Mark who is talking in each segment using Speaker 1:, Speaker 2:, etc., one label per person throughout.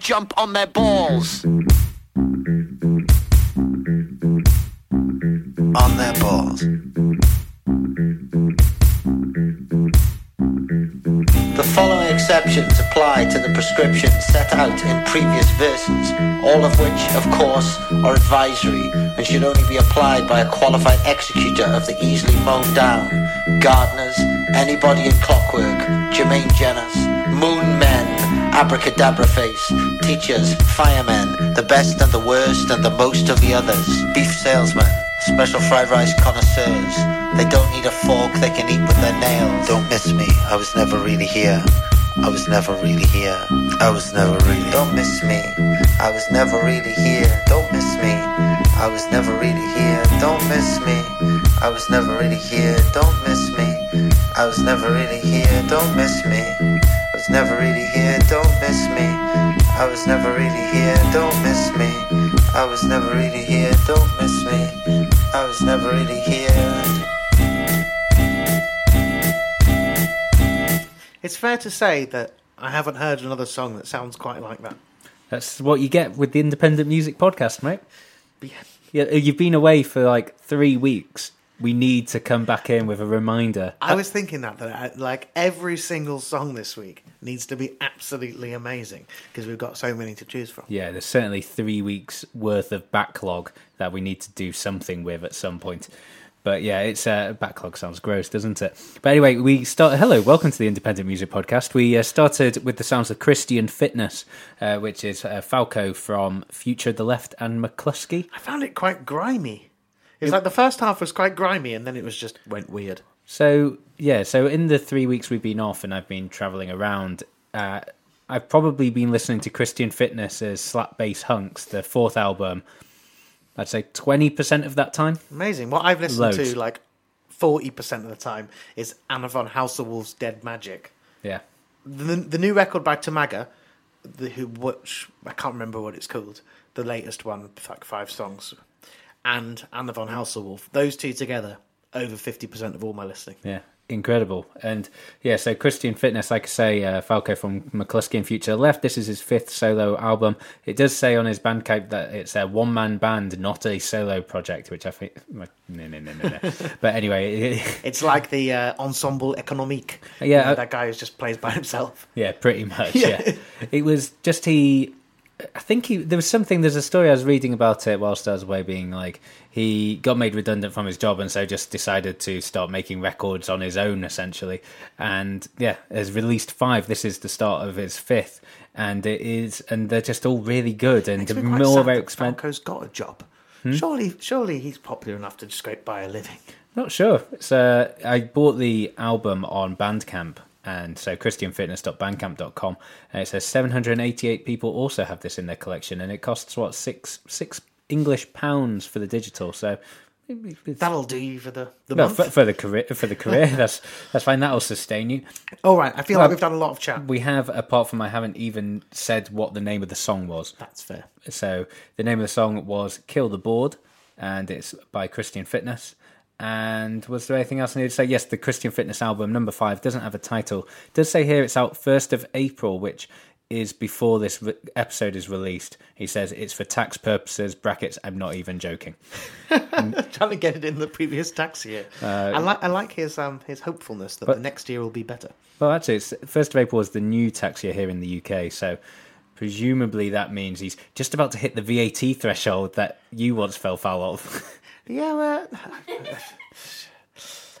Speaker 1: And jump on their balls. On their balls. The following exceptions apply to the prescriptions set out in previous verses, all of which, of course, are advisory and should only be applied by a qualified executor of the easily mown down. Gardeners, anybody in clockwork, Jermaine Jenners, moon men, abracadabra face, teachers, firemen, the best and the worst and the most of the others, beef salesmen, special fried rice connoisseurs. They don't need a fork, they can eat with their nails. Don't miss me, I was never really here. I was never really here. I was never really. Don't miss me. I was never really here. Don't miss me. I was never really here. Don't miss me. I was never really here. Don't miss me. I was never really here. Don't miss me. I was never really here. Don't miss me. I was never really here. Don't miss me. I was never really here. Don't miss me. I was never really here.
Speaker 2: It's fair to say that I haven't heard another song that sounds quite like that.
Speaker 3: That's what you get with the Independent Music Podcast, mate. Yeah, you've been away for like three weeks. We need to come back in with a reminder.
Speaker 2: I was thinking that, that uh, like every single song this week needs to be absolutely amazing because we've got so many to choose from.
Speaker 3: Yeah, there's certainly three weeks worth of backlog that we need to do something with at some point. But yeah, it's uh, backlog sounds gross, doesn't it? But anyway, we start. Hello, welcome to the Independent Music Podcast. We uh, started with the sounds of Christian Fitness, uh, which is uh, Falco from Future the Left and Mclusky.
Speaker 2: I found it quite grimy. It was like the first half was quite grimy and then it was just went weird.
Speaker 3: So yeah, so in the three weeks we've been off and I've been traveling around, uh, I've probably been listening to Christian Fitness's Slap Bass Hunks, the fourth album. I'd say twenty percent of that time.
Speaker 2: Amazing. What I've listened
Speaker 3: Loads.
Speaker 2: to like 40% of the time is Anna von Hausswolff's Dead Magic.
Speaker 3: Yeah,
Speaker 2: The, the new record by Tomaga, the, who which I can't remember what it's called, the latest one, like five songs, and Anna von Hausswolff. Those two together, over 50% of all my listening.
Speaker 3: yeah. incredible. And yeah, so Christian Fitness, like I say, uh, Falco from Mclusky and Future Left. This is his fifth solo album. It does say on his Bandcamp that it's a one man band, not a solo project, which I think no, no, no, no, no. but anyway,
Speaker 2: It's like the uh, ensemble économique.
Speaker 3: Yeah,
Speaker 2: You know,
Speaker 3: uh,
Speaker 2: that guy who just plays by himself.
Speaker 3: Yeah, pretty much.
Speaker 2: Yeah.
Speaker 3: Yeah. It was just he. I think he. There was something. There's a story I was reading about it whilst I was away, being like he got made redundant from his job and so just decided to start making records on his own, essentially. And yeah, has released five. This is the start of his fifth, and it is, and they're just all really good and
Speaker 2: Makes me quite
Speaker 3: more expensive.
Speaker 2: Falco's got a job.
Speaker 3: Hmm?
Speaker 2: Surely, surely he's popular enough to just scrape by a living.
Speaker 3: Not sure. It's, uh, I bought the album on Bandcamp, and so christianfitness.bandcamp.com, and uh, it says 788 people also have this in their collection, and it costs what six six English pounds for the digital. So
Speaker 2: That'll do you for the, the
Speaker 3: no,
Speaker 2: month.
Speaker 3: for, for the career for the career that's that's fine. That'll sustain you.
Speaker 2: All right, I feel
Speaker 3: Well,
Speaker 2: like we've done a lot of chat.
Speaker 3: We have, apart from I haven't even said what the name of the song was.
Speaker 2: That's fair.
Speaker 3: So the name of the song was "Kill the Board," and it's by Christian Fitness. And was there anything else I needed to say? Yes, the Christian Fitness album number five doesn't have a title. It does say here it's out first of April, which is before this re- episode is released. He says it's for tax purposes. Brackets. I'm not even joking.
Speaker 2: Trying to get it in the previous tax year. I like I like his um his hopefulness that
Speaker 3: Uh, But-
Speaker 2: the next year will be better.
Speaker 3: Well, actually, it's first of April is the new tax year here in the UK, so presumably that means he's just about to hit the VAT threshold that you once fell foul of.
Speaker 2: Yeah, well,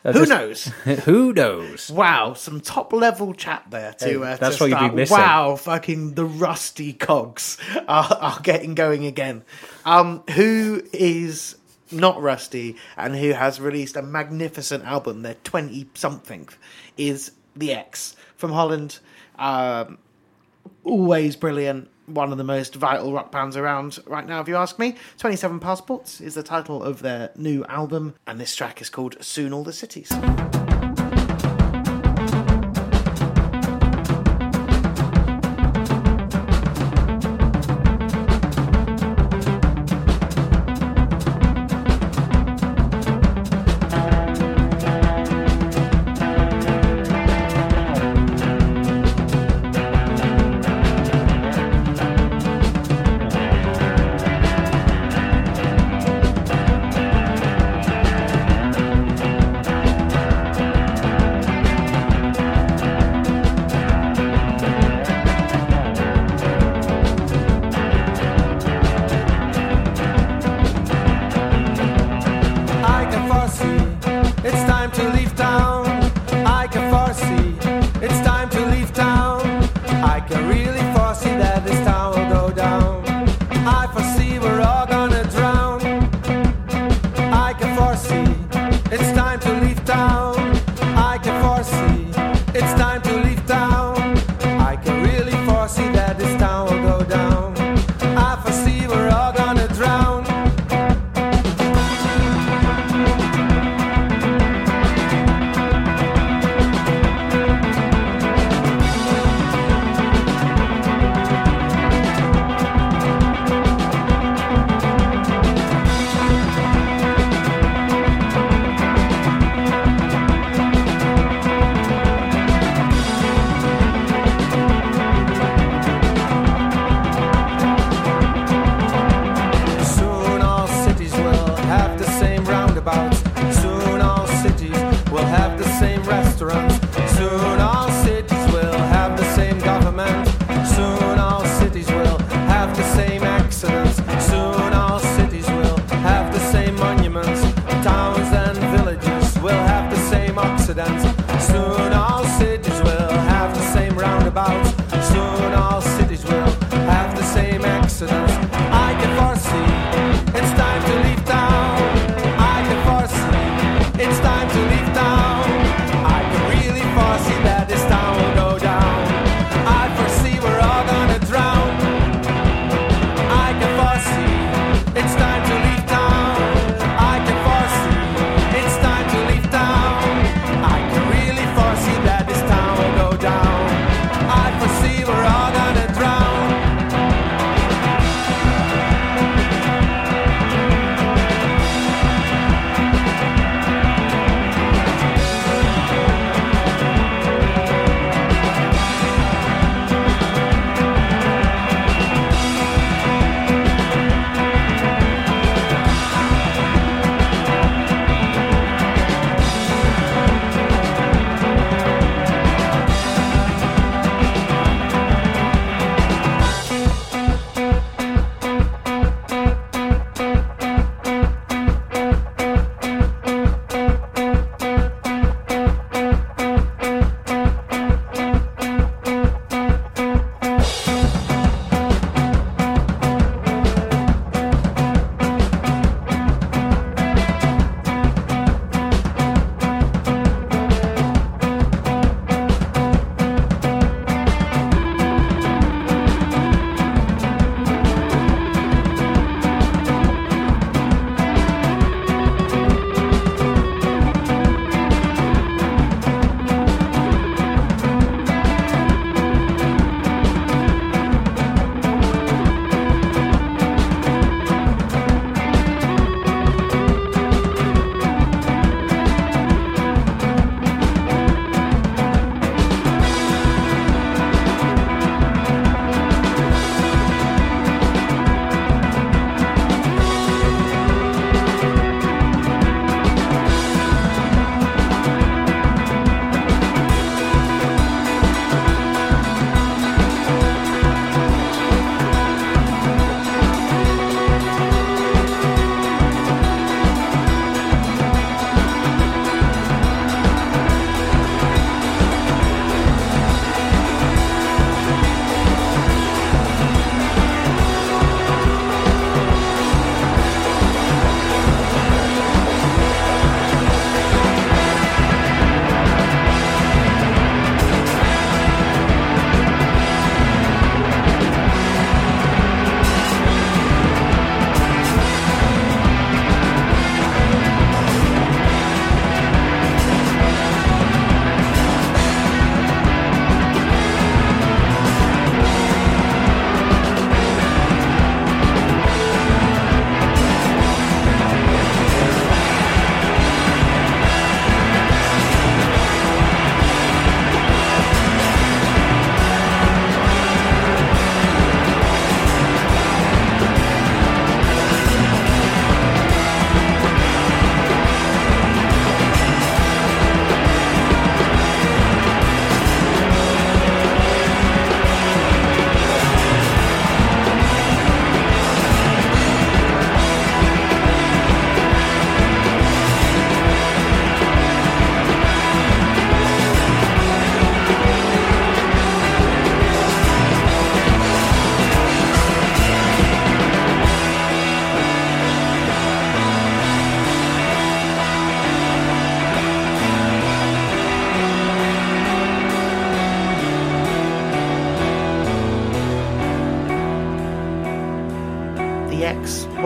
Speaker 3: Uh,
Speaker 2: who knows?
Speaker 3: Who knows?
Speaker 2: Wow, some top level chat there to. Uh,
Speaker 3: that's
Speaker 2: to
Speaker 3: what you've been missing.
Speaker 2: Wow, fucking the rusty cogs are, are getting going again. Um, who is not rusty and who has released a magnificent album? Their twenty something is the Ex from Holland. Um, always brilliant. One of the most vital rock bands around right now, if you ask me. 27 Passports is the title of their new album, and this track is called Soon All the Cities.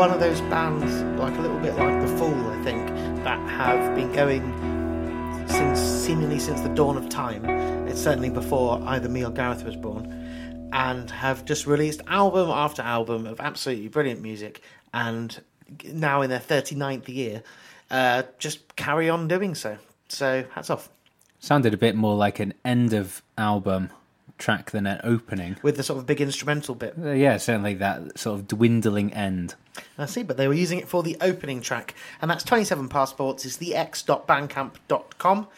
Speaker 2: One of those bands, like a little bit like The Fool, I think, that have been going since seemingly since the dawn of time. It's certainly before either me or Gareth was born, and have just released album after album of absolutely brilliant music, and now in their 39th year, uh, just carry on doing so. So hats off
Speaker 3: Sounded a bit more like an end of album track than an opening.
Speaker 2: with the sort of big instrumental bit.
Speaker 3: Uh, yeah, certainly that sort of dwindling end.
Speaker 2: I see, but they were using it for the opening track, and that's 27 Passports, is the x.bandcamp.com,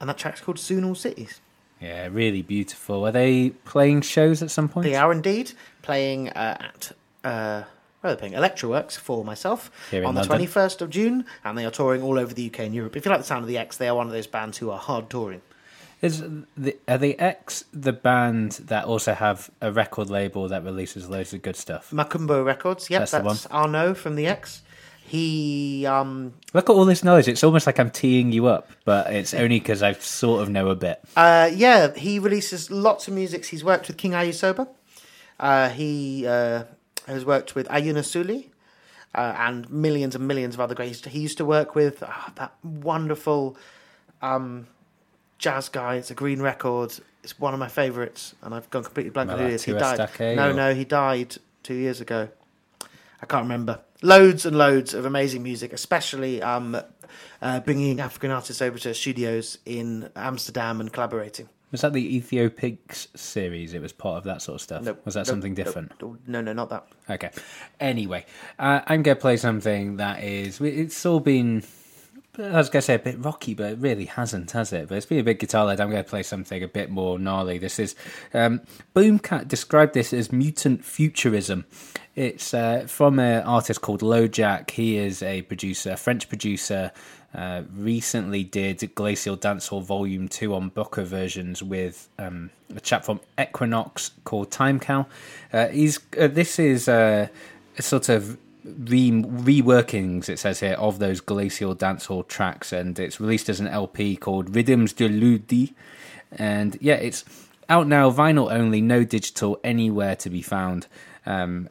Speaker 2: and that track's called Soon All Cities.
Speaker 3: Yeah, really beautiful. Are they playing shows at some point?
Speaker 2: They are indeed playing uh, at. Uh, well, they're playing Electrowerkz for myself on the
Speaker 3: London.
Speaker 2: 21st of June, and they are touring all over the UK and Europe. If you like the sound of the Ex, they are one of those bands who are hard touring.
Speaker 3: Is the, are the Ex the band that also have a record label that releases loads of good stuff?
Speaker 2: Makkum Records, yep,
Speaker 3: That's
Speaker 2: that's, Arnold from the Ex. He, um,
Speaker 3: Look at all this knowledge. It's almost like I'm teeing you up, but it's only because I sort of know a bit.
Speaker 2: uh, yeah, he releases lots of music. He's worked with King Ayisoba. Uh, he uh, has worked with Ayuna Suli uh, and millions and millions of other great. He used to work with ah, that wonderful um, jazz guy. It's a Green Record. It's one of my favourites, and I've gone completely blank on who it is. He died. No,
Speaker 3: or-
Speaker 2: no, he died two years ago. I can't remember. Loads and loads of amazing music, especially um, uh, bringing African artists over to studios in Amsterdam and collaborating.
Speaker 3: Was that the Éthiopiques series? It was part of that sort of stuff.
Speaker 2: Nope.
Speaker 3: Was that
Speaker 2: Nope.
Speaker 3: something
Speaker 2: Nope.
Speaker 3: different?
Speaker 2: No, no, not that.
Speaker 3: Okay. Anyway, uh, I'm going to play something that is. It's all been. I was going to say a bit rocky, but it really hasn't, has it? But it's been a bit guitar led. I'm going to play something a bit more gnarly. This is. Um, Boomkat described this as mutant futurism. It's uh, from an artist called Low Jack. He is a producer, a French producer. Uh, recently did Glacial Dancehall Volume 2 on Booker versions with um, a chap from Equiknoxx called Time Cow. Uh, he's uh, This is uh, a sort of re- reworkings, it says here, of those Glacial Dancehall tracks, and it's released as an LP called Rhythms de Ludi. And yeah, it's out now, vinyl only, no digital anywhere to be found. Um,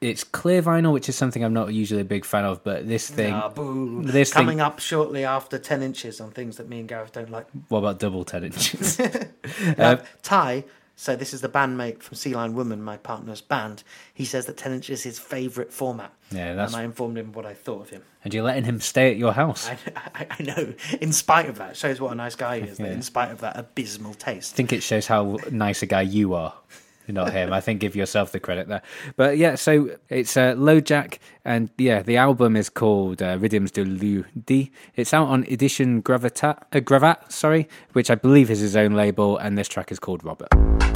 Speaker 3: it's clear vinyl, which is something I'm not usually a big fan of, but this thing,
Speaker 2: Ah, boo.
Speaker 3: this thing-
Speaker 2: Coming up shortly after 10 inches on things that me and Gareth don't like.
Speaker 3: what about double 10 inches?
Speaker 2: Uh, Ty, so this is the bandmate from Sea Lion Woman, my partner's band. He says that 10 inches is his favourite format.
Speaker 3: Yeah, that's-
Speaker 2: And I informed him what I thought of him.
Speaker 3: and you're letting him stay at your house.
Speaker 2: I, I, I know, in spite of that, shows what a nice guy he is,
Speaker 3: Yeah.
Speaker 2: in spite of that abysmal taste.
Speaker 3: I think it shows how nice a guy you are. Not him. I think give yourself the credit there. But yeah, so it's uh, Low Jack, and yeah, the album is called uh, Rhythms de Ludi. It's out on Edition Gravitat, uh, Gravat, sorry, which I believe is his own label, and this track is called Robert.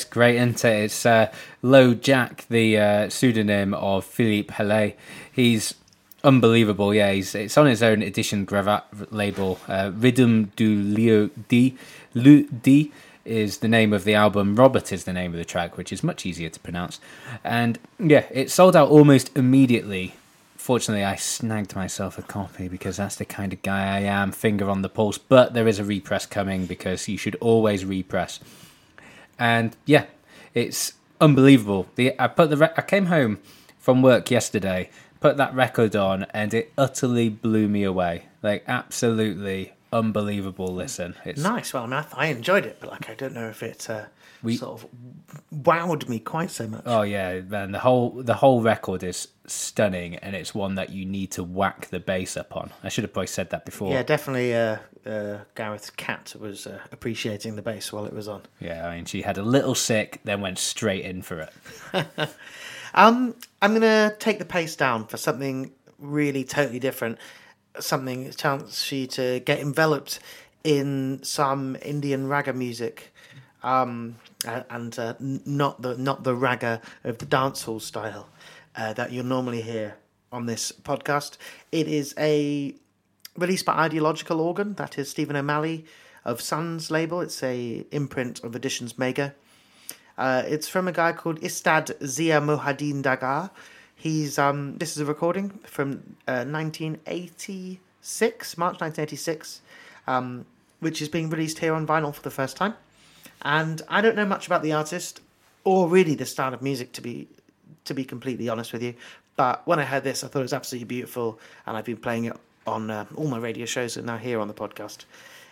Speaker 3: It's great, isn't it? It's uh, Low Jack, the uh, pseudonym of Philippe Hallais. He's unbelievable. Yeah, he's it's on his own edition Gravat label. Uh, Rhythm du Lieu D. Lu D is the name of the album. Robert is the name of the track, which is much easier to pronounce. And yeah, it sold out almost immediately. Fortunately, I snagged myself a copy because that's the kind of guy I am, finger on the pulse. But there is a repress coming because you should always repress. And yeah, it's unbelievable. The I put the re- I came home from work yesterday, put that record on, and it utterly blew me away. Like absolutely unbelievable. Listen, it's
Speaker 2: Nice. Well, I, mean, I, I enjoyed it, but like, I don't know if it uh,
Speaker 3: We-
Speaker 2: sort of wowed me quite so much.
Speaker 3: Oh yeah, man! The whole the whole record is stunning, and it's one that you need to whack the bass up on. I should have probably said that before.
Speaker 2: Yeah, definitely. Uh, uh, Gareth Cat was uh, appreciating the bass while it was on.
Speaker 3: Yeah, I mean, she had a little sick, then went straight in for it.
Speaker 2: Um, I'm gonna take the pace down for something really totally different. Something a chance you to get enveloped in some Indian raga music, um, and uh, not the not the raga of the dancehall style uh, that you'll normally hear on this podcast. It is a released by Ideological Organ. That is Stephen O'Malley of Sunn's label. It's a imprint of Editions Mego. Uh, it's from a guy called Ustad Zia Mohiuddin Dagar. He's um, this is a recording from uh, 1986, March 1986, um, which is being released here on vinyl for the first time. And I don't know much about the artist or really the style of music to be to be completely honest with you. But when I heard this, I thought it was absolutely beautiful, and I've been playing it on uh, all my radio shows and now here on the podcast.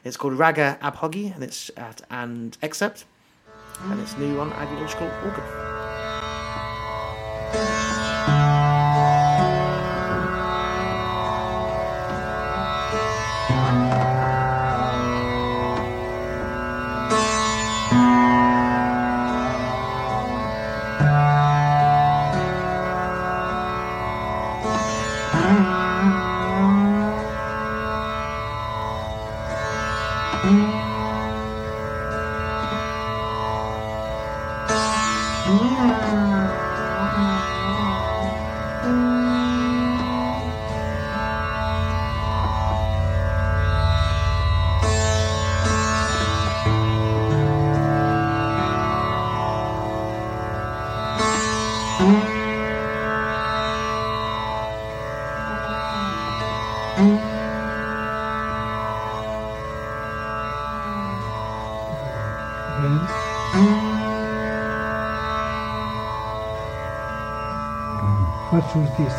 Speaker 2: It's called Raga Abhogi, and it's at and excerpt and it's new on Ideological Organ.
Speaker 4: Fățutița.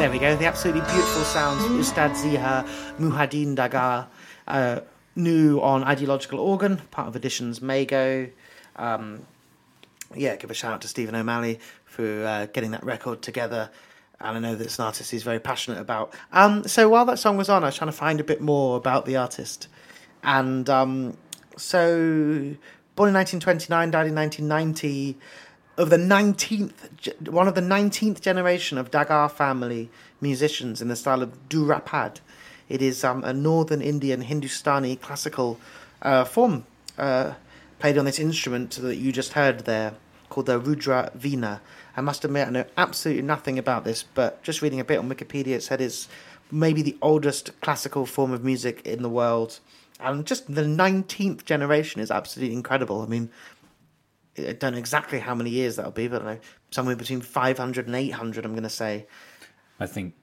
Speaker 2: There we go. The absolutely beautiful sounds of Ustad Zia Mohiuddin Dagar, uh, new on Ideological Organ, part of Editions Mego. Um, yeah, give a shout out to Stephen O'Malley for uh, getting that record together. And I know that it's an artist he's very passionate about. Um, so while that song was on, I was trying to find a bit more about the artist. And um, so, born in 1929, died in 1990 of the 19th one of the 19th generation of Dagar family musicians in the style of Dhrupad. It is um, a northern Indian Hindustani classical uh, form uh, played on this instrument that you just heard there called the Rudra Veena. I must admit I know absolutely nothing about this, but just reading a bit on Wikipedia it said it's maybe the oldest classical form of music in the world. And just the 19th generation is absolutely incredible. I mean, I don't know exactly how many years that'll be, but I don't know, somewhere between 500 and 800, I'm going to say.
Speaker 3: I think.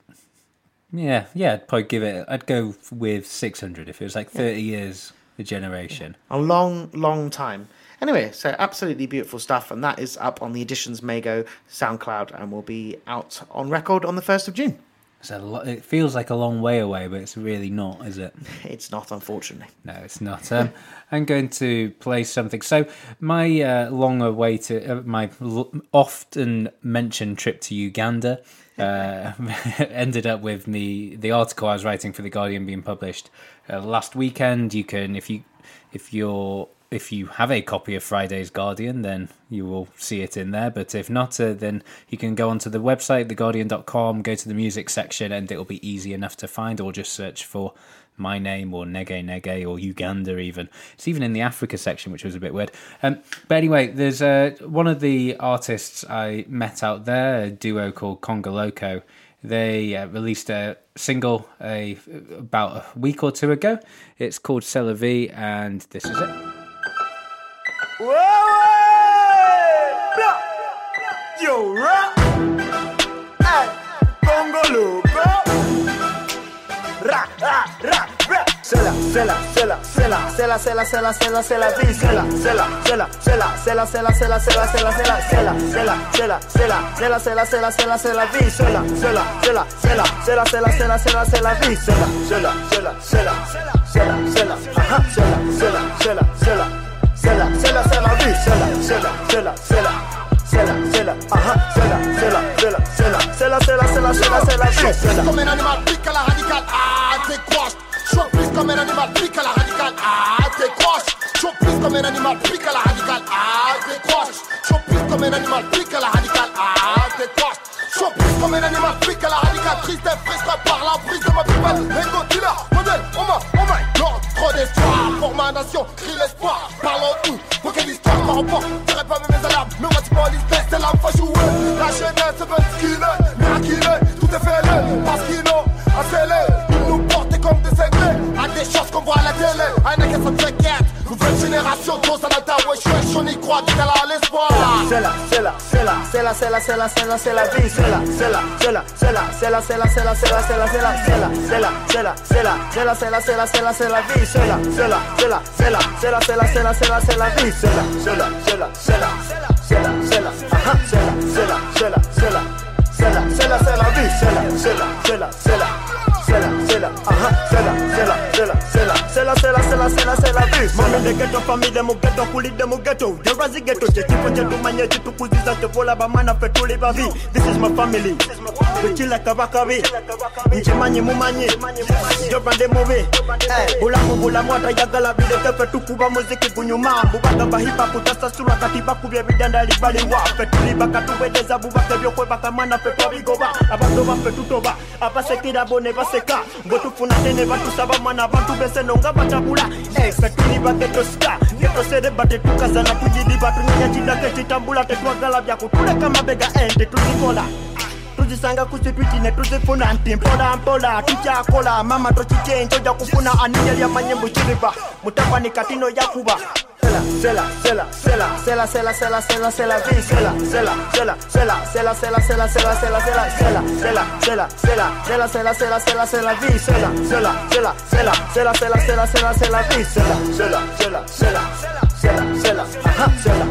Speaker 3: Yeah, yeah. I'd probably give it. I'd go with six hundred if it was like thirty years a generation.
Speaker 2: A long, long time. Anyway, so absolutely beautiful stuff, and that is up on the Editions Mego SoundCloud and will be out on record on the 1st of June.
Speaker 3: It's a lo- it feels like a long way away, but it's really not, is it?
Speaker 2: It's not, unfortunately.
Speaker 3: No, it's not. Um, I'm going to play something. So my uh, long awaited, uh, my l- often mentioned trip to Uganda uh, ended up with me the article I was writing for the Guardian being published uh, last weekend. You can, if you if you're if you have a copy of Friday's Guardian, then you will see it in there. But if not, uh, then you can go onto the website, theguardian.com, go to the music section, and it'll be easy enough to find, or just search for My Name or Nyege Nyege or Uganda even. It's even in the Africa section, which was a bit weird. Um, but anyway, there's uh, one of the artists I met out there, a duo called Congo Loco. They uh, released a single a, about a week or two ago. It's called C'est and this is it.
Speaker 5: Yo, rap. Hey, Congo loco. Ra, ra, ra, ra. C'est la, c'est la, c'est la, c'est la, c'est la, c'est la, c'est la, c'est la, c'est la vie. C'est la, c'est la, c'est la, c'est la, c'est la, c'est la, c'est la, c'est la, c'est la, c'est la, c'est la, c'est la, c'est la, c'est la, c'est la, c'est la, c'est la, c'est la, c'est la vie. C'est la, c'est la, c'est la, c'est la, c'est la, c'est la, c'est la, c'est la, c'est la vie. C'est la, c'est la, c'est la, c'est la, c'est la, c'est la, aha, c'est la, c'est la, c'est la, c'est la, c'est la, c'est la, c'est la vie. C'est la, c'est la, c'est la, c'est la. C'est la, c'est la, aha, c'est la, c'est la, c'est la, c'est la, c'est la, c'est la, c'est la, c'est la, c'est la vie. C'est la.
Speaker 6: comme un animal, pique à la radicale, ah, décroche. Surprise comme un animal, pique à la radicale, ah, décroche. Surprise comme un animal, pique à la radicale, ah, décroche. Surprise comme un animal, pique à la radicale, ah, décroche. Surprise comme un animal, pique à la radicale, triste et frisque l'espoir. C'est la,
Speaker 5: c'est la, c'est la, c'est la, c'est la, c'est la, c'est la, c'est la vie. C'est la, c'est la, c'est la, c'est la, c'est la, c'est la, c'est la, c'est la, c'est la, c'est la, c'est la, c'est la, c'est la, c'est la, c'est la, c'est la, c'est la, c'est la, c'est la vie. sela sela sela. Family. ndegeto famile mugeto kulide mugeto jerazi geto chekifo chetumanye chitukuziza chevola bamwana fe tuli babi this is my family. Bwekila kabakabi nkimanyi mumanyi. Joba ndi mubi. Bulamu bulamu atayagala bileke fe tukuba muziki gunyuma mbubaga bahipa kutasasulwa kati bakubye bidanda libaliwa fe tuli bakatuwedeza bubaka ebyokwebaka mwana fe twabigoba abantu baffe tutoba abasekera bo ne baseka bwe tufuna te ne batusaba mwana abantu beseno Esa krivata troska, nieto kujidi batek ukaza na kujindiba truñe chita tambulata tu tuzisanga ku sitwiti ne tuzifuna nti mpola mpola tukyakola mama tokikyenja ojja kufuna aninya lyamanye mbukiriba mutabani katino yakuba Sela, sela, sela, sela, sela, sela, sela, sela, vi, sela, sela, sela, sela, sela, sela, sela, sela, sela, sela, sela, sela, sela, sela, sela, sela, sela, sela, sela, vi, sela, sela, sela, sela, sela, sela, sela, sela, sela, vi, sela, sela, sela, sela, sela, sela, aha, sela,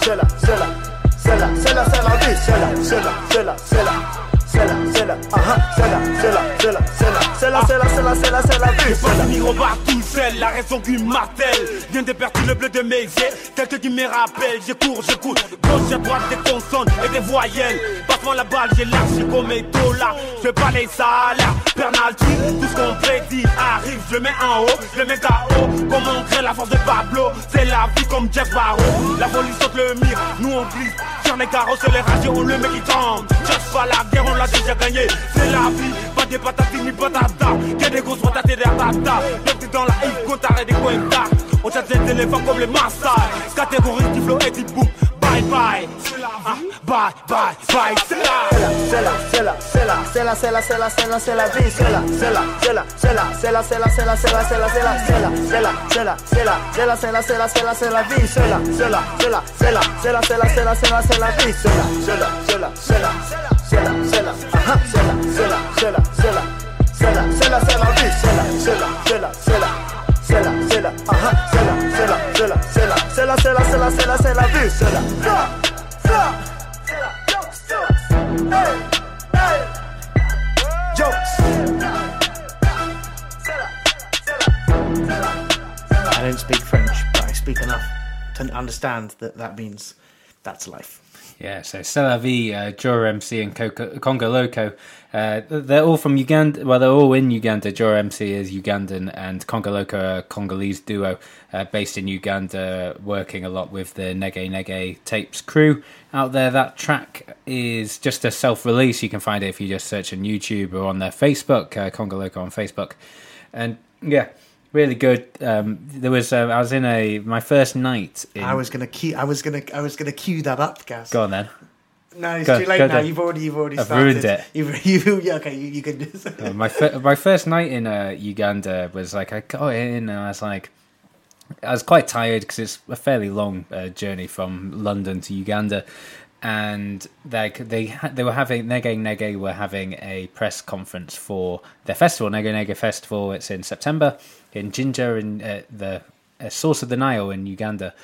Speaker 5: sela, sela, sela, sela, sela, sela, vi, sela, sela, sela, sela. Sela, sela, aha, sela, sela, sela, sela, sela, sela, sela, sela, sela, vi, sela.
Speaker 7: Ni Robert tout seul, la raison qui martèle Vient de percer le bleu de mes yeux Quelqu'un qui me rappelle, je cours, j'écoute Gauche à droite des consonnes et des voyelles Passe-moi la balle, j'ai lâché comme dollar Je veux pas les salaires, penalty Tout ce qu'on prédit arrive, je mets en haut Je le mets KO, comme on crée la force de Pablo C'est la vie comme Jack Barrow La folie saute le mire, nous on glisse. Sur les carreaux, c'est les radios, on le met qui tombe. Cherche pas la guerre, on l'a déjà gagné. C'est la vie, pas des patates ni patata. Que des grosses patates et des ratatas. Bienvenue dans la hive, comptard et des coins On chatte des éléphants comme les massacres. Catégorie du flow et boom Bye bye Ah, Bye bye bye C'est là
Speaker 5: Sela, sela, sela, sela, sela, sela, sela, sela, vi, sela, sela, sela, sela, sela, sela, sela, sela, sela, sela, sela, sela, sela, sela, sela, sela, sela, sela, sela, vi, sela, sela, sela, sela, sela, sela, sela, sela, sela, vi, sela, sela, sela, sela, sela, sela, sela, sela, sela, sela, sela, vi, sela, sela, sela, sela, sela, sela, aha, sela, sela, sela, sela, sela, sela, sela, sela, sela, vi, sela, sela, sela, Hey, hey, jokes.
Speaker 2: I don't speak French, but I speak enough to understand that that means that's life.
Speaker 3: Yeah, so la uh, MC and Congo Loco. Uh, they're all from Uganda. Well, they're all in Uganda. Jora MC is Ugandan, and Congo Loco, a Congolese duo uh, based in Uganda, working a lot with the Nyege Nyege Tapes crew out there. That track is just a self release. You can find it if you just search on YouTube or on their Facebook, uh, Congo Loco on Facebook. And Yeah, really good. Um, there was uh, I was in a my first night. In,
Speaker 2: I was gonna cue. I was gonna. I was gonna cue that up, Gaz.
Speaker 3: go on then.
Speaker 2: No, it's
Speaker 3: Go-
Speaker 2: too late now. You've already. You've already.
Speaker 3: I've
Speaker 2: started.
Speaker 3: ruined it.
Speaker 2: You've, you, yeah, okay, you, you can do this.
Speaker 3: Uh, my fir- my first night in uh, Uganda was like I got in and I was like I was quite tired because it's a fairly long uh, journey from London to Uganda, and they they they were having Nyege Nyege were having a press conference for their festival Nyege Nyege Festival. It's in September in Jinja in uh, the uh, source of the Nile in Uganda,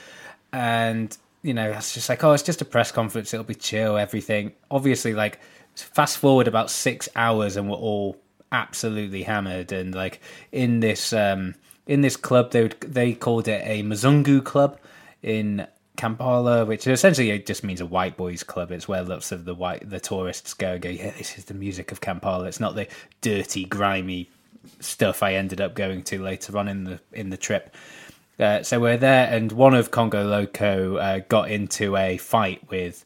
Speaker 3: and you know it's just like oh it's just a press conference it'll be chill everything obviously like fast forward about six hours and we're all absolutely hammered and like in this um in this club they would, they called it a Mzungu club in Kampala, which essentially it just means a white boys club. It's where lots of the white the tourists go and go, yeah, this is the music of Kampala. It's not the dirty, grimy stuff I ended up going to later on in the in the trip. Uh, so we're there, and one of Congo Loco uh, got into a fight with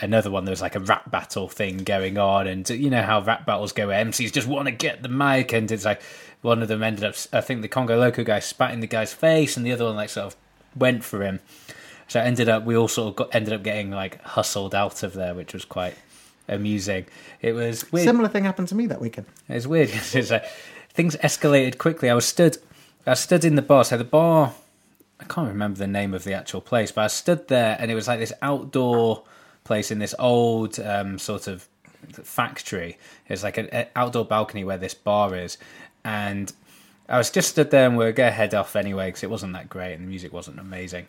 Speaker 3: another one. There was like a rap battle thing going on, and you know how rap battles go. where MCs just want to get the mic, and it's like one of them ended up. I think the Congo Loco guy spat in the guy's face, and the other one like sort of went for him. So ended up we all sort of got, ended up getting like hustled out of there, which was quite amusing. It was weird.
Speaker 2: Similar thing happened to me that weekend.
Speaker 3: It's weird 'cause it's like things escalated quickly. I was stood, I stood in the bar. So the bar, I can't remember the name of the actual place, but I stood there, and it was like this outdoor place in this old um, sort of factory. It's like an an outdoor balcony where this bar is, and I was just stood there, and we are gonna head off anyway because it wasn't that great and the music wasn't amazing.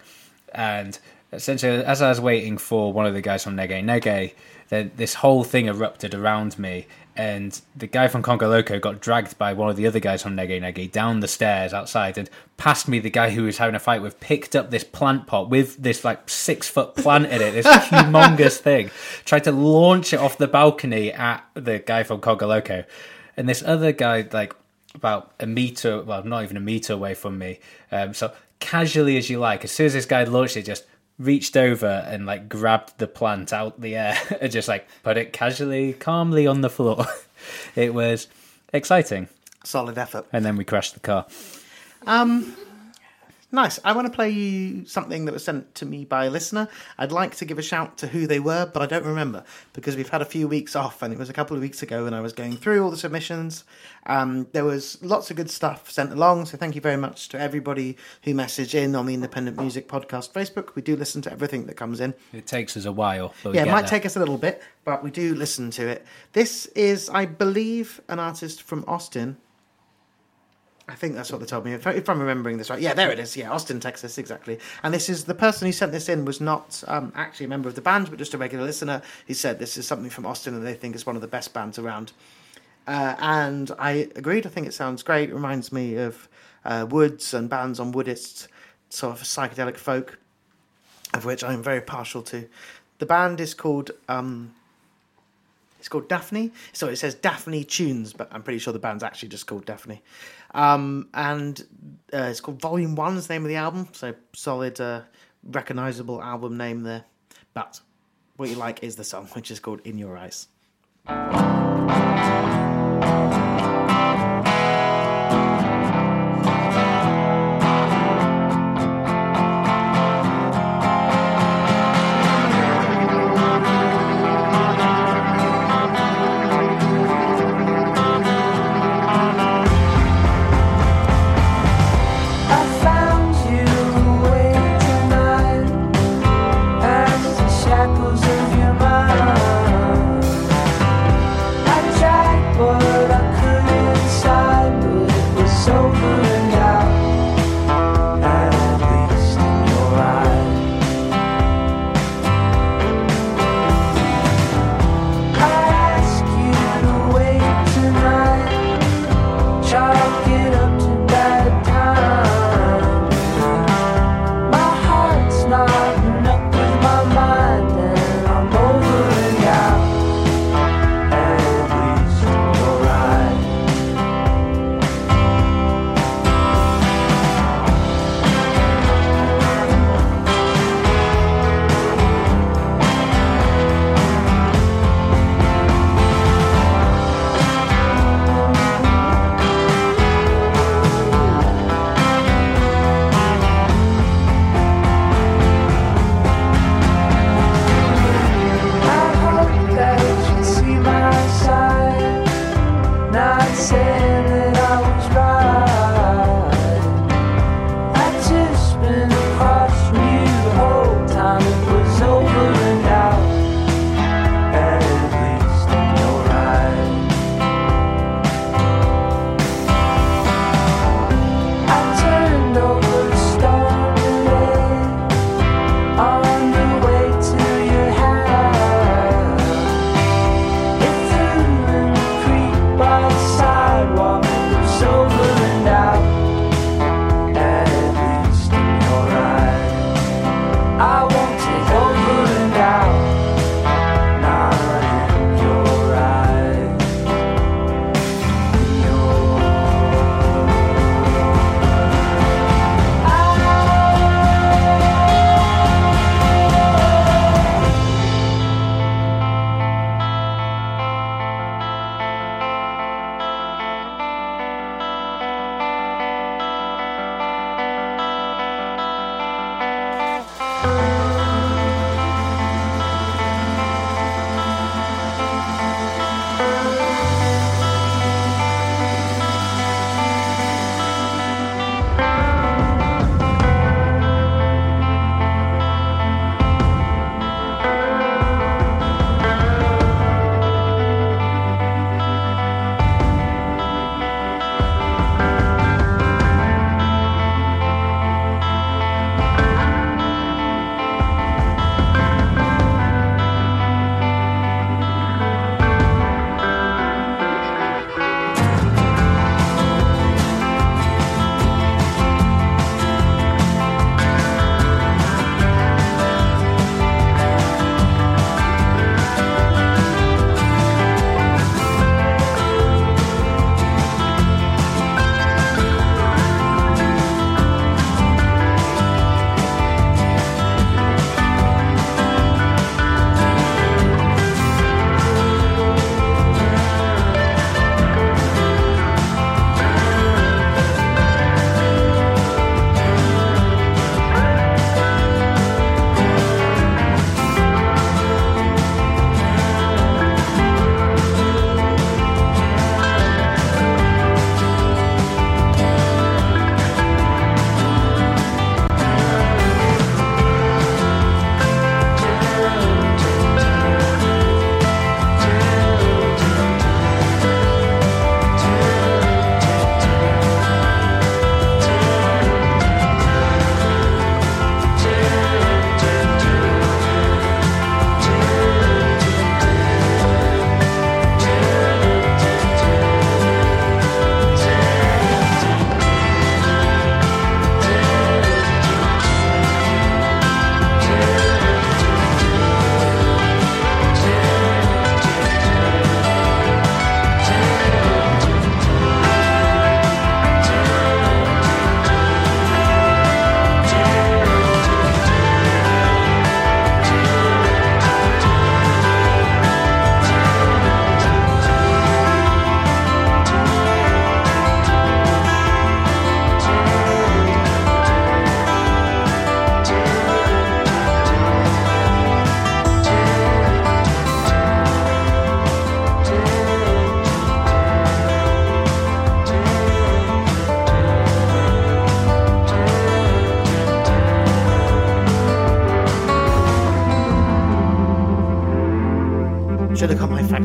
Speaker 3: And essentially, as I was waiting for one of the guys from Nyege Nyege, then this whole thing erupted around me, and the guy from Congo Loco got dragged by one of the other guys from Nyege Nyege down the stairs outside and past me. The guy who was having a fight with picked up this plant pot with this like six foot plant in it, this humongous thing, tried to launch it off the balcony at the guy from Congo Loco, and this other guy like about a meter, well, not even a meter away from me. Um, so casually as you like, as soon as this guy launched it, just reached over and like grabbed the plant out the air and just like put it casually, calmly on the floor. it was exciting.
Speaker 2: Solid effort.
Speaker 3: And then we crashed the car.
Speaker 2: Um, Nice. I want to play you something that was sent to me by a listener. I'd like to give a shout to who they were, but I don't remember because we've had a few weeks off, and it was a couple of weeks ago, when I was going through all the submissions. Um, there was lots of good stuff sent along, so thank you very much to everybody who messaged in on the Independent Music Podcast Facebook. We do listen to everything that comes in.
Speaker 3: It takes us a while.
Speaker 2: Yeah, it might
Speaker 3: there.
Speaker 2: take us a little bit, but we do listen to it. This is, I believe, an artist from Austin. I think that's what they told me. If, if I'm remembering this right, yeah, there it is. Yeah, Austin, Texas, exactly. And this is the person who sent this in was not um, actually a member of the band, but just a regular listener. He said this is something from Austin, and they think it's one of the best bands around. Uh, and I agreed. I think it sounds great. It reminds me of uh, Woods and bands on Woodsist, sort of psychedelic folk, of which I'm very partial to. The band is called um, it's called Daphne. So it says Daphne Tunes, but I'm pretty sure the band's actually just called Daphne. Um, and uh, it's called Volume One. Is the name of the album. So solid, uh, recognizable album name there. But what you like is the song, which is called In Your Eyes.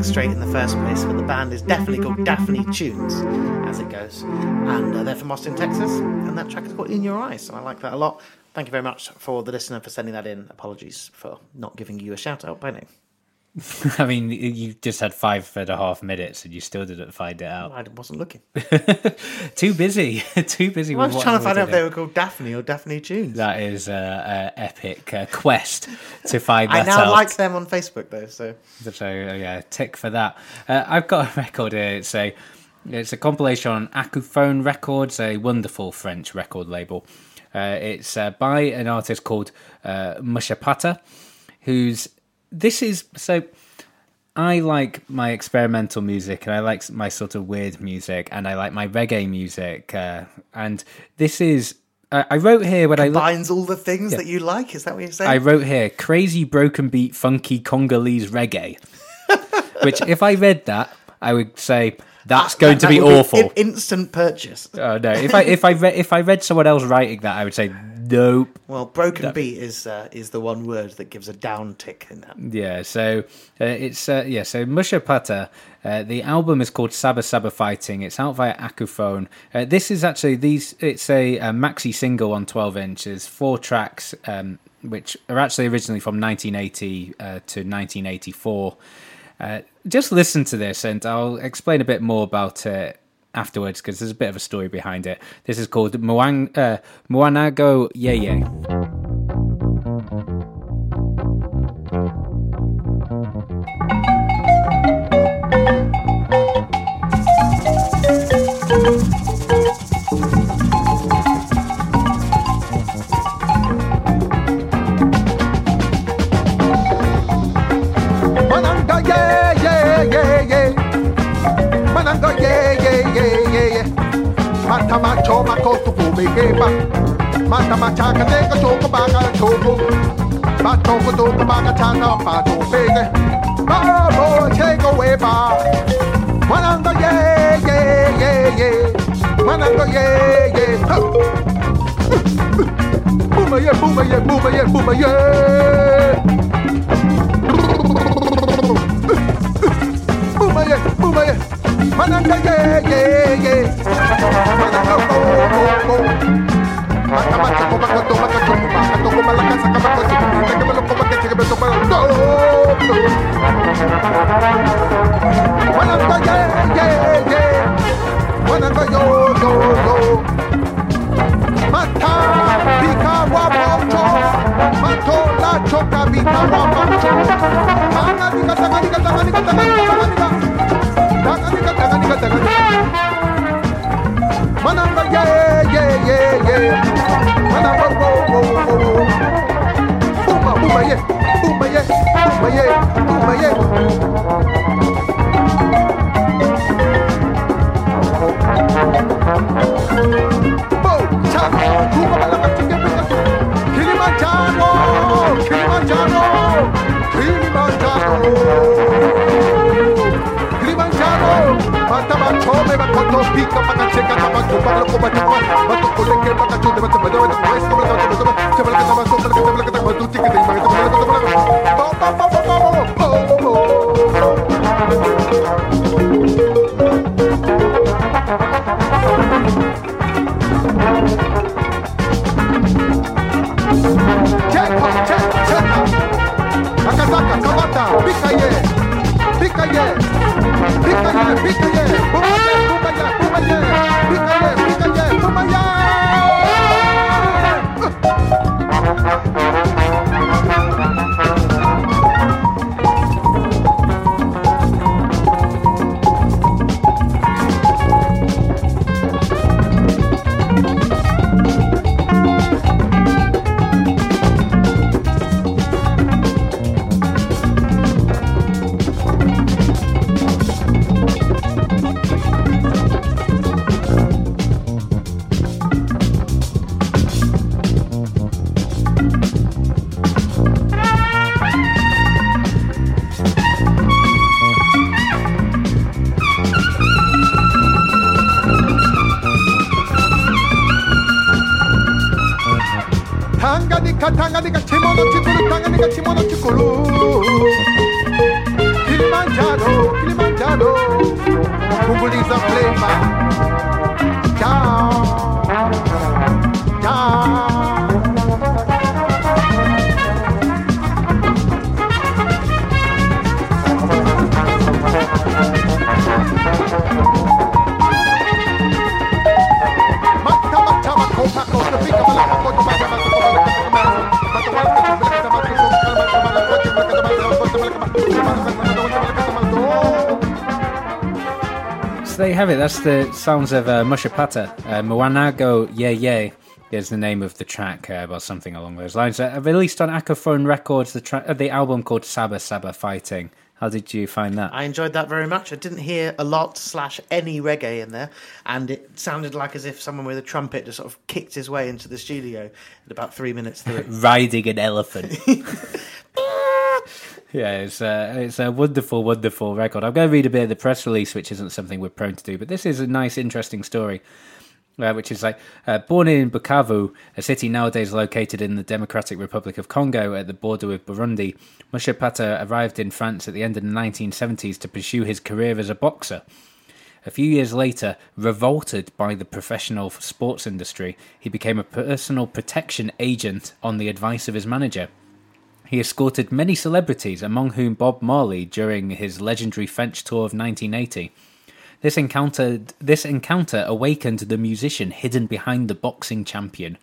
Speaker 2: Facts straight in the first place, but the band is definitely called Daphne Tunes, as it goes. And uh, they're from Austin, Texas, and that track is called In Your Eyes, and I like that a lot. Thank you very much for the listener for sending that in. Apologies for not giving you a shout out by name.
Speaker 3: I mean, you just had five and a half minutes and you still didn't find it out.
Speaker 2: I wasn't looking.
Speaker 3: Too busy. Too busy.
Speaker 2: I
Speaker 3: with
Speaker 2: was trying to find out if they were called Daphne or Daphne Tunes.
Speaker 3: That is an epic uh, quest to find
Speaker 2: I now
Speaker 3: out.
Speaker 2: like them on Facebook though, so
Speaker 3: So uh, yeah, tick for that. Uh, I've got a record here. It's a it's a compilation on Akuphone Records, a wonderful French record label. Uh, it's uh, by an artist called uh, Mushapata, who's this is so. I like my experimental music and I like my sort of weird music and I like my reggae music. Uh, and this is, I I wrote here when I looked.
Speaker 2: combines all the things that you like. Is that what you're saying?
Speaker 3: I wrote here crazy broken beat funky Congolese reggae. Which if I read that, I would say that's going to
Speaker 2: That
Speaker 3: be awful.
Speaker 2: in- instant purchase.
Speaker 3: oh no. If I if I read if I read someone else writing that, I would say nope.
Speaker 2: Well, broken beat is uh, is the one word that gives a down tick in that.
Speaker 3: Yeah, so uh, it's uh, yeah, so Mushapata. Uh, the album is called Saba Saba Fighting. It's out via Akuphone. Uh, this is actually these. It's a, maxi single on twelve inches, four tracks, um, which are actually originally from 1980 uh, to 1984. Uh, just listen to this, and I'll explain a bit more about it afterwards because there's a bit of a story behind it. This is called Muang, uh, Muanago Yeye.
Speaker 8: Mananga choma koto fume geba mata machaka tega choka baka choko batoko toka baka chana pato pege ba take away ba manango ye ye ye ye manango ye ye booma ye booma ye booma ye booma ye booma ye booma ye Mananga yeah, yeah, yeah. Go, go, go. Yeah, yeah, yeah. Yo, yo, yo. Mata la choka wa moto. Tanga diga tanga diga gata yeah yeah yeah yeah. Wo wo wo wo. Yeah, yeah, yeah, yeah. Bo. Kilimanjaro, Kilimanjaro, Kilimanjaro. Chicago. Matabachome, Macatopica, Macacheca, Tabaco, Paco, Pachapa, Macoleque, Macatu, the Matabado, the West, the Matabado, the Matabado, the Matabado, the Matabado, the Check, check, check. Akasaka, Kabata, Bikaye. Picaye, Picaye, Picaye, Pumaye, Pumaye, Pumaye, Picaye, Picaye, Pumaye. katanganika chimono chikulu tanganika chimono
Speaker 3: chikulu you have it. That's the sounds of uh, Mushapata. Uh, Mwanago Ye Ye is the name of the track, uh, or something along those lines. Uh, released on Akuphone Records, the, tra- uh, the album called Saba Saba Fighting. How did you find that?
Speaker 2: I enjoyed that very much. I didn't hear a lot slash any reggae in there, and it sounded like as if someone with a trumpet just sort of kicked his way into the studio at about three minutes through.
Speaker 3: Riding an elephant. yeah, it's uh, it's a wonderful, wonderful record. I'm going to read a bit of the press release, which isn't something we're prone to do, but this is a nice, interesting story. Uh, which is like uh, born in Bukavu, a city nowadays located in the Democratic Republic of Congo at the border with Burundi. Mushapata arrived in France at the end of the 1970s to pursue his career as a boxer. A few years later, revolted by the professional sports industry, he became a personal protection agent on the advice of his manager. He escorted many celebrities, among whom Bob Marley, during his legendary French tour of 1980. This encounter, this encounter awakened the musician hidden behind the boxing champion.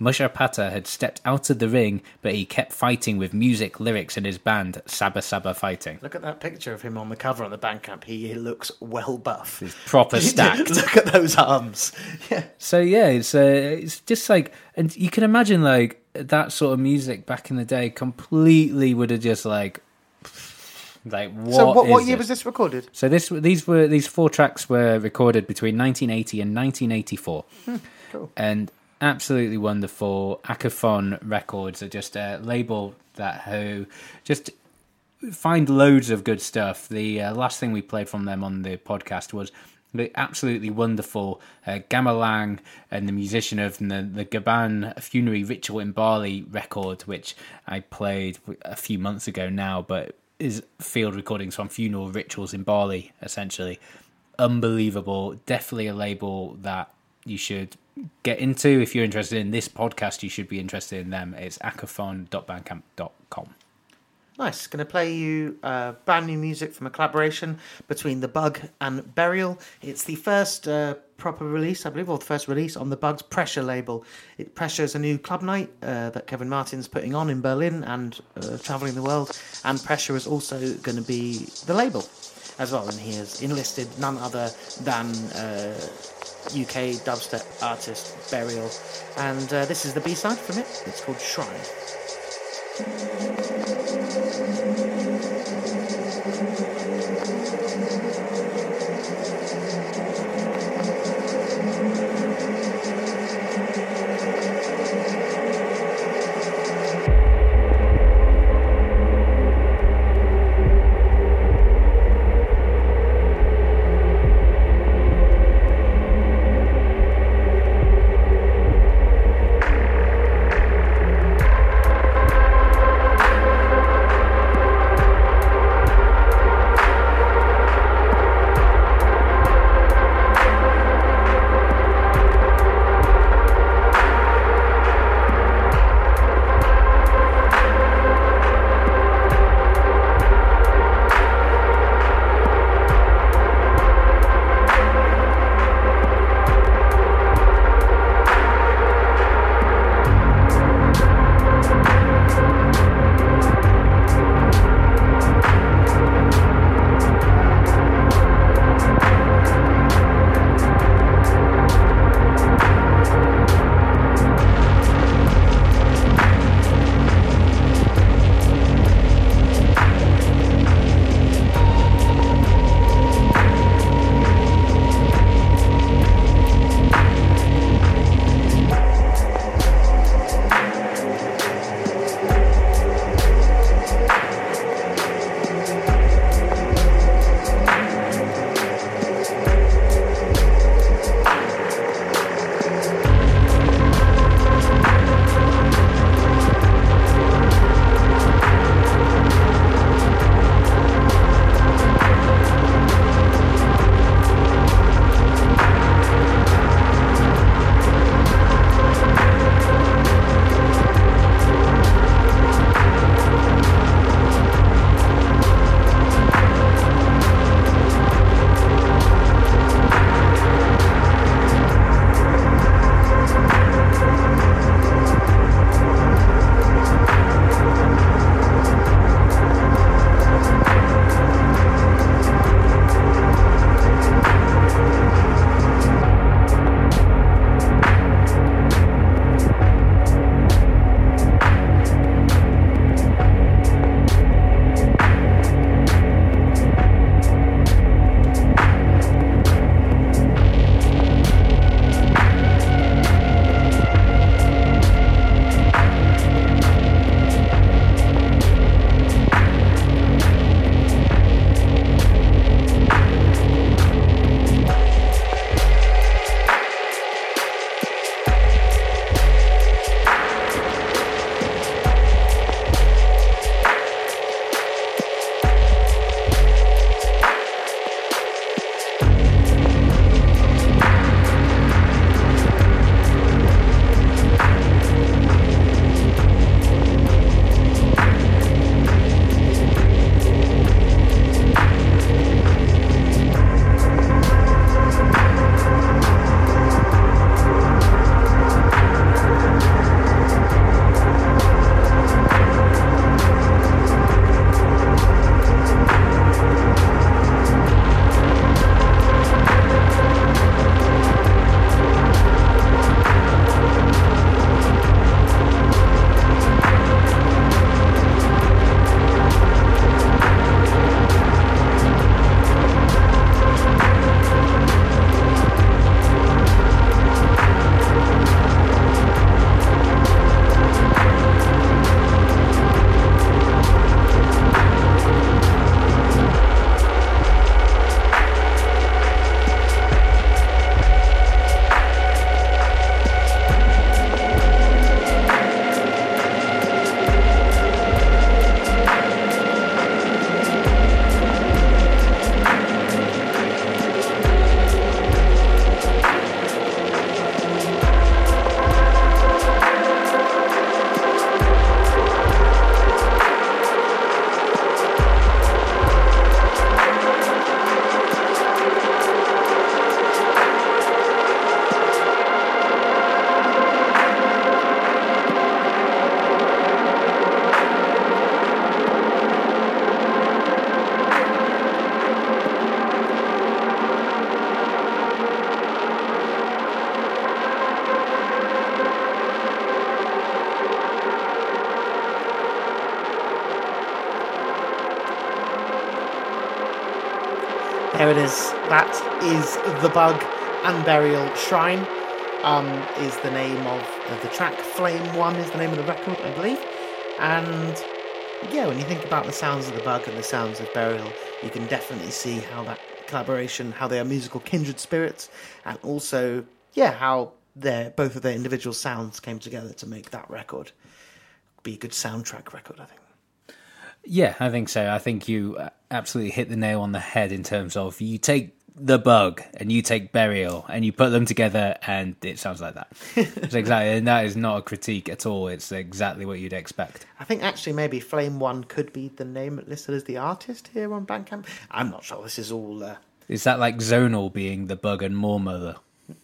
Speaker 3: Mushapata had stepped out of the ring, but he kept fighting with music, lyrics, and his band, Saba Saba Fighting.
Speaker 2: Look at that picture of him on the cover on the Bandcamp. He looks well buff.
Speaker 3: He's proper stacked.
Speaker 2: Look at those arms. Yeah.
Speaker 3: So yeah, it's uh, it's just like, and you can imagine like that sort of music back in the day completely would have just like, like what?
Speaker 2: so what, year
Speaker 3: this?
Speaker 2: was this recorded?
Speaker 3: So this these were these four tracks were recorded between 1980 and 1984,
Speaker 2: cool.
Speaker 3: and absolutely wonderful. Akuphone Records are just a label that who just find loads of good stuff. The uh, last thing we played from them on the podcast was the absolutely wonderful uh, Gamelang and the musician of the, the Gaban Funerary Ritual in Bali record, which I played a few months ago now, but is field recordings from funeral rituals in Bali, essentially. Unbelievable. Definitely a label that you should get into. If you're interested in this podcast, you should be interested in them. It's akuphone.bandcamp.com.
Speaker 2: Nice. Going to play you uh, brand new music from a collaboration between The Bug and Burial. It's the first uh, proper release, I believe, or the first release on The Bug's Pressure label. It Pressure is a new club night uh, that Kevin Martin's putting on in Berlin and uh, traveling the world. And Pressure is also going to be the label as well. And he has enlisted none other than uh, UK dubstep artist Burial. And uh, this is the B side from it. It's called Shrine.
Speaker 9: Thank you.
Speaker 2: There it is. That is The Bug and Burial Shrine, um, is the name of the track. Flame 1 is the name of the record, I believe. And yeah, when you think about the sounds of The Bug and the sounds of Burial, you can definitely see how that collaboration, how they are musical kindred spirits, and also, yeah, how their both of their individual sounds came together to make that record be a good soundtrack record, I think.
Speaker 3: Yeah, I think so. I think you absolutely hit the nail on the head in terms of you take the bug and you take burial and you put them together and it sounds like that. it's exactly, and that is not a critique at all. It's exactly what you'd expect.
Speaker 2: I think actually maybe Flame One could be the name listed as the artist here on Bandcamp. I'm not sure. This is all. Uh...
Speaker 3: Is that like Zonal being the bug and Moor Mother?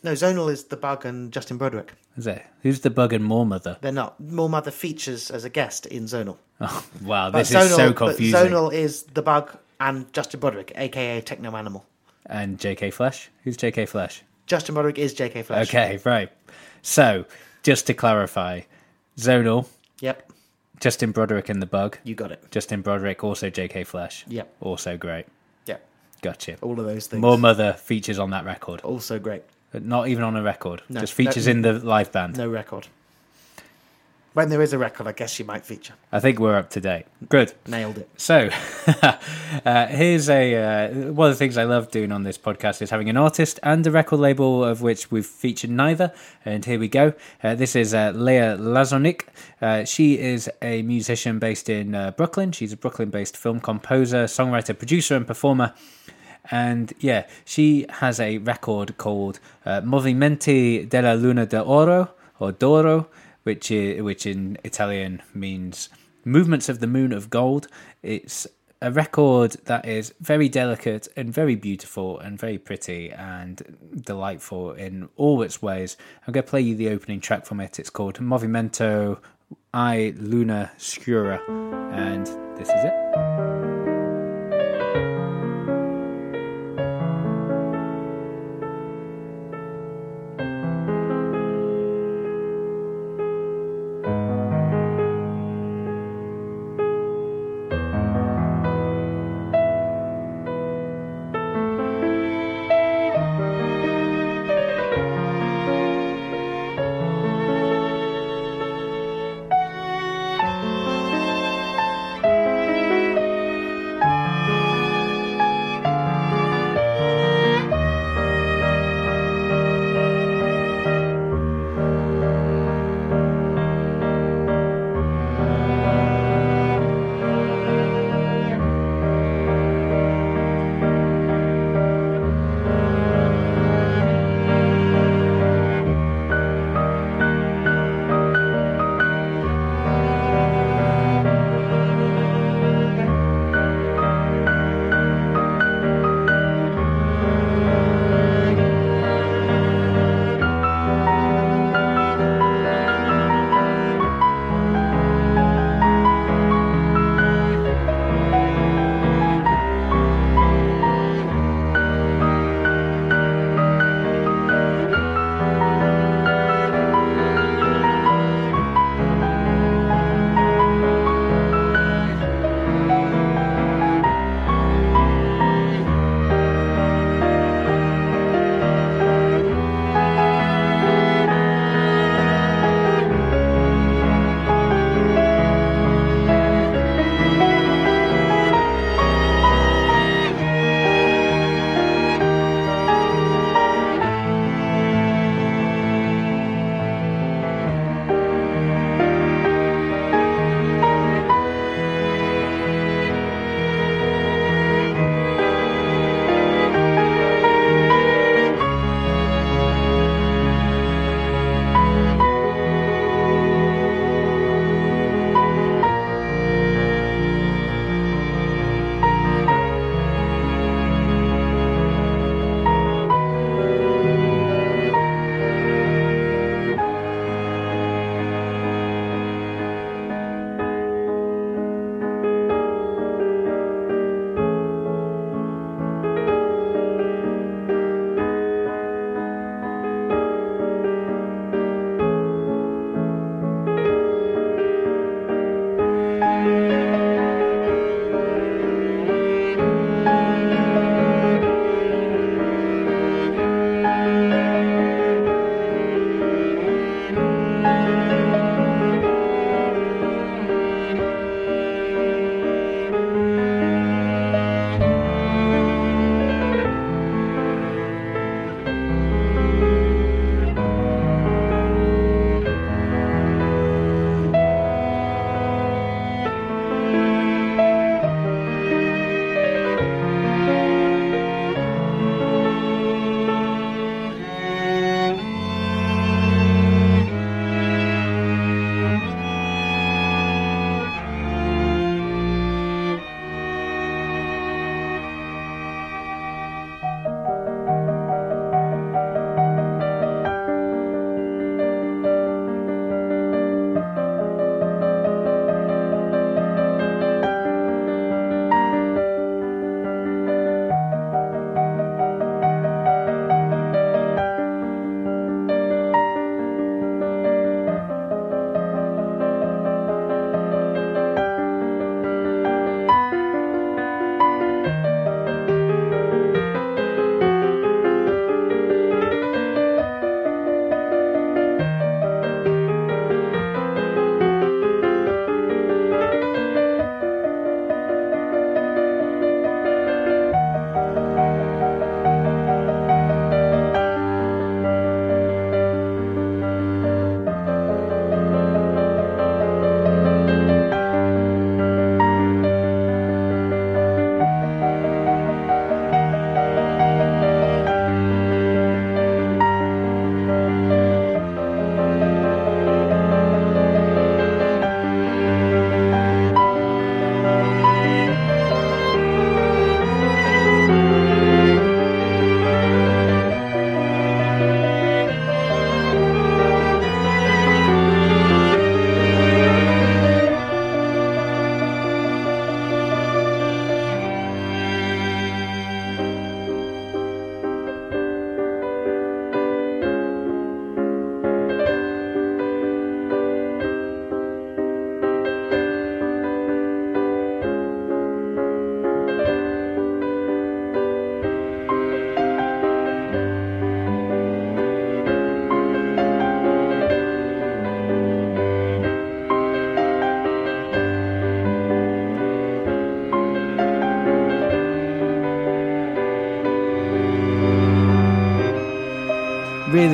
Speaker 2: No, Zonal is the bug and Justin Broadrick.
Speaker 3: Is it? Who's the bug and Moor Mother?
Speaker 2: They're not. Moor Mother features as a guest in Zonal.
Speaker 3: Oh, wow, this is so confusing.
Speaker 2: Zonal is the bug and Justin Broadrick, aka Techno Animal.
Speaker 3: And JK Flesh? Who's JK Flesh?
Speaker 2: Justin Broadrick is J.K. Flesh.
Speaker 3: Okay, right. So, just to clarify, Zonal,
Speaker 2: Yep.
Speaker 3: Justin Broadrick and the bug.
Speaker 2: You got it.
Speaker 3: Justin Broadrick, also JK Flesh.
Speaker 2: Yep.
Speaker 3: Also great.
Speaker 2: Yep.
Speaker 3: Gotcha.
Speaker 2: All of those things.
Speaker 3: Moor Mother features on that record.
Speaker 2: Also great.
Speaker 3: But not even on a record.
Speaker 2: No,
Speaker 3: just features
Speaker 2: no-
Speaker 3: in the live band.
Speaker 2: No record. When there is a record, I guess she might feature.
Speaker 3: I think we're up to date. Good.
Speaker 2: Nailed it.
Speaker 3: So, uh, here's a uh, one of the things I love doing on this podcast is having an artist and a record label of which we've featured neither. And here we go. Uh, this is uh, Leah Lazonik. Uh, she is a musician based in uh, Brooklyn. She's a Brooklyn-based film composer, songwriter, producer, and performer. And yeah, she has a record called uh, Movimenti della Luna d'Oro or D'Oro, which is, which in Italian means movements of the moon of gold. It's a record that is very delicate and very beautiful and very pretty and delightful in all its ways. I'm going to play you the opening track from it. It's called Movimento I Luna Scura, and this is it.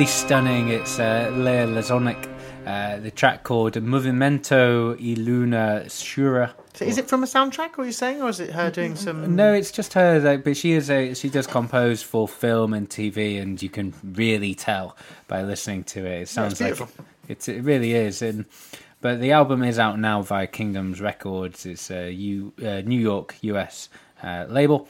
Speaker 3: Really stunning. It's uh, Lea Lazonic, uh, the track called Movimento y Luna Sura.
Speaker 2: So is it from a soundtrack, or are you saying, or is it her doing some?
Speaker 3: No, it's just her. Like, but she is a she does compose for film and TV, and you can really tell by listening to it. It sounds like
Speaker 2: beautiful.
Speaker 3: it's it really is. And but the album is out now via Kingdoms Records. It's a U, uh, New York, US uh, label.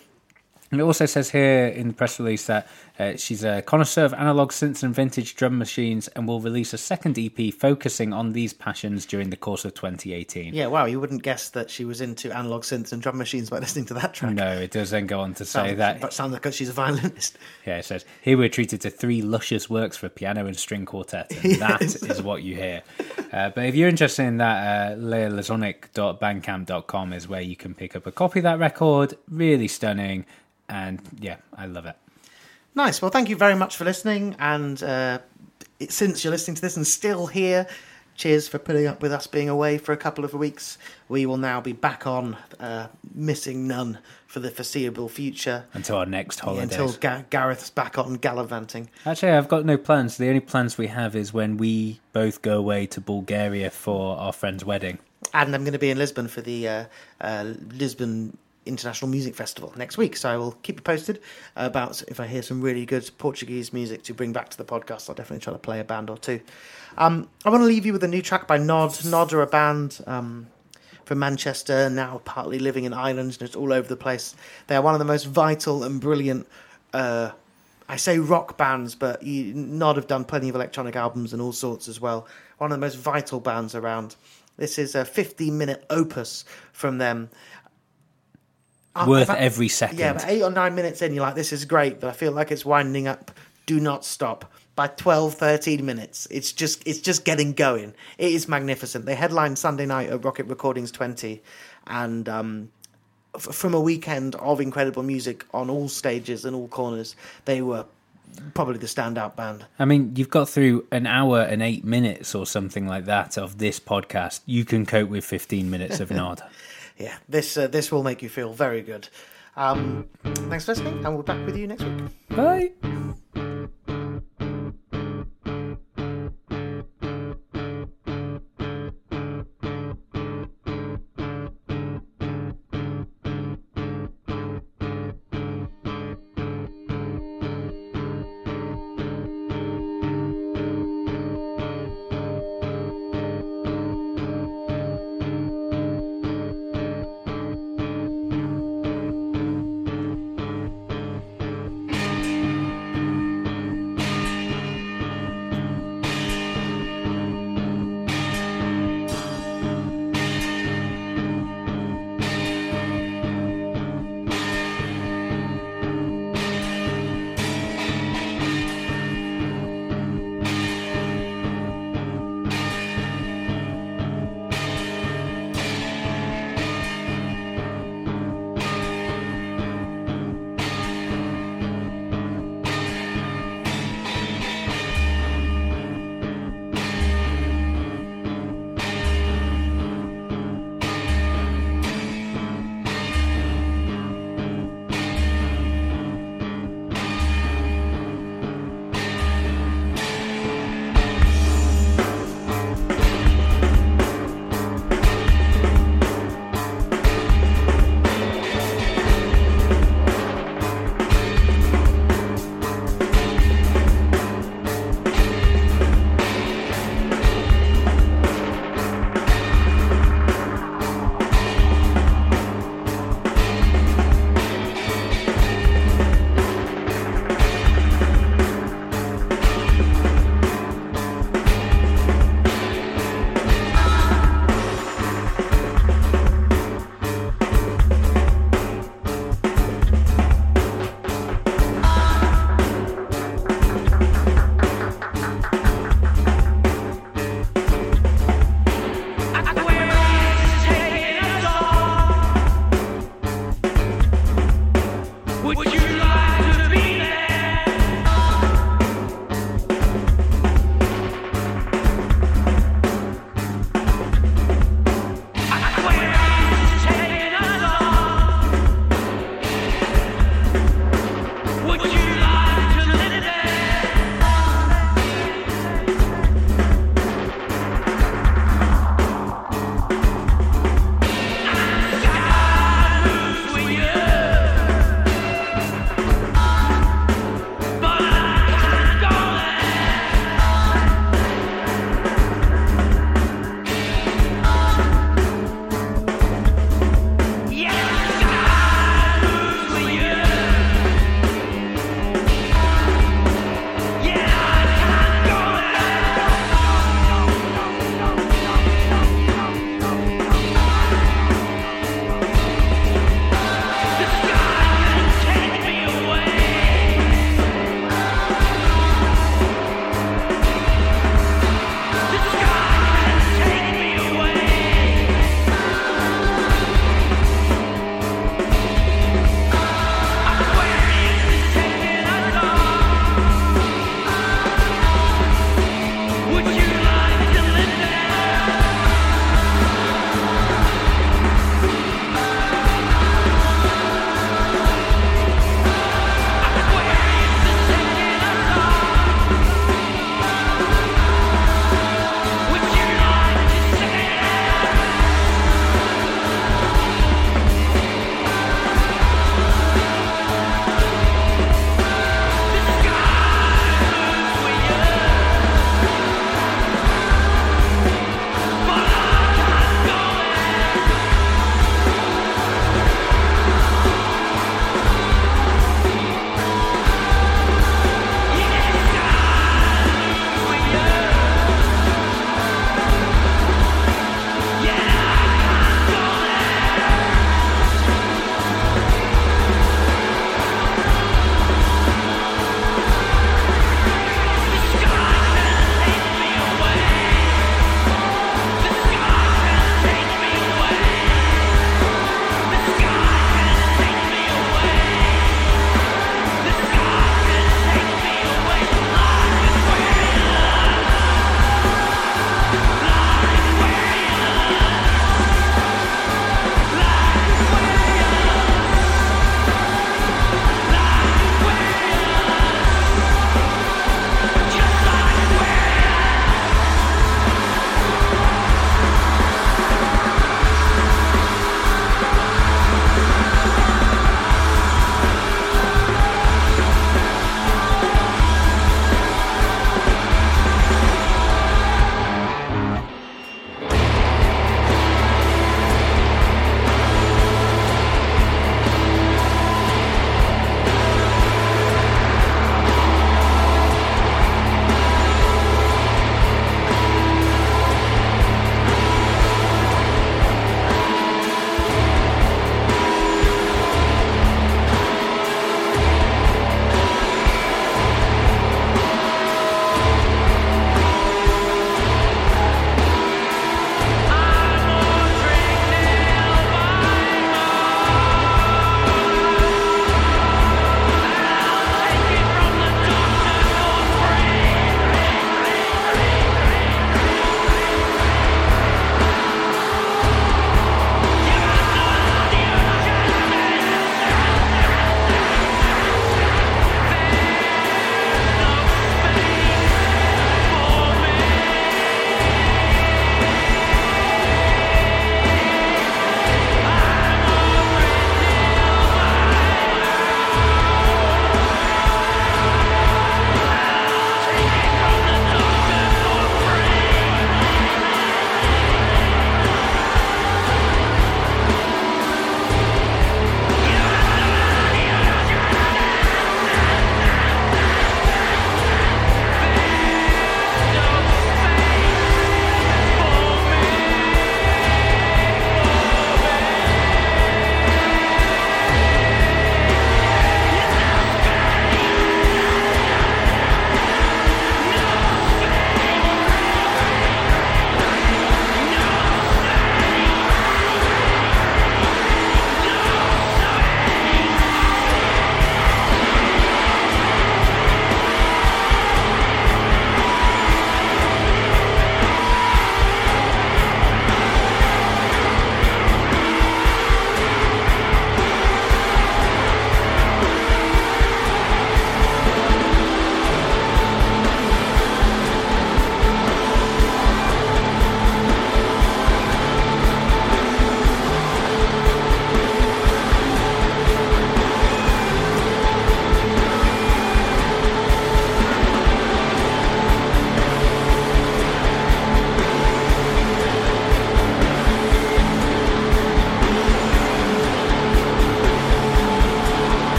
Speaker 3: And it also says here in the press release that uh, she's a connoisseur of analog synths and vintage drum machines and will release a second EP focusing on these passions during the course of 2018.
Speaker 2: Yeah, wow, you wouldn't guess that she was into analog synths and drum machines by listening to that track.
Speaker 3: No, it does then go on to say
Speaker 2: Sounds,
Speaker 3: that
Speaker 2: that sounds like she's a violinist.
Speaker 3: Yeah, it says here we're treated to three luscious works for piano and string quartet, and that is what you hear. Uh, but if you're interested in that, uh, lealazonic.bandcamp.com is where you can pick up a copy of that record. Really stunning, and yeah, I love it.
Speaker 2: Nice. Well, thank you very much for listening. And uh, it, since you're listening to this and still here, cheers for putting up with us being away for a couple of weeks. We will now be back on, uh, missing none for the foreseeable future.
Speaker 3: Until our next holidays.
Speaker 2: Until Ga- Gareth's back on gallivanting.
Speaker 3: Actually, I've got no plans. The only plans we have is when we both go away to Bulgaria for our friend's wedding.
Speaker 2: And I'm going to be in Lisbon for the uh, uh, Lisbon International Music Festival next week. So I will keep you posted about if I hear some really good Portuguese music to bring back to the podcast. I'll definitely try to play a band or two. Um, I want to leave you with a new track by Gnod. Gnod are a band um, from Manchester, now partly living in Ireland, and it's all over the place. They are one of the most vital and brilliant. Uh, I say rock bands, but you, Gnod have done plenty of electronic albums and all sorts as well. One of the most vital bands around. This is a 15 minute opus from them. I-
Speaker 3: Worth
Speaker 2: I've-
Speaker 3: every second.
Speaker 2: Yeah, but eight or nine minutes in, you're like, this is great, but I feel like it's winding up. Do not stop. By 12, 13 minutes, it's just it's just getting going. It is magnificent. They headlined Sunday night at Rocket Recordings 20, and um, f- from a weekend of incredible music on all stages and all corners, they were probably the standout band.
Speaker 3: I mean, you've got through an hour and eight minutes or something like that of this podcast. You can cope with 15 minutes of Gnod.
Speaker 2: Yeah, this uh, this will make you feel very good. Um, thanks for listening, and we'll be back with you next week.
Speaker 3: Bye.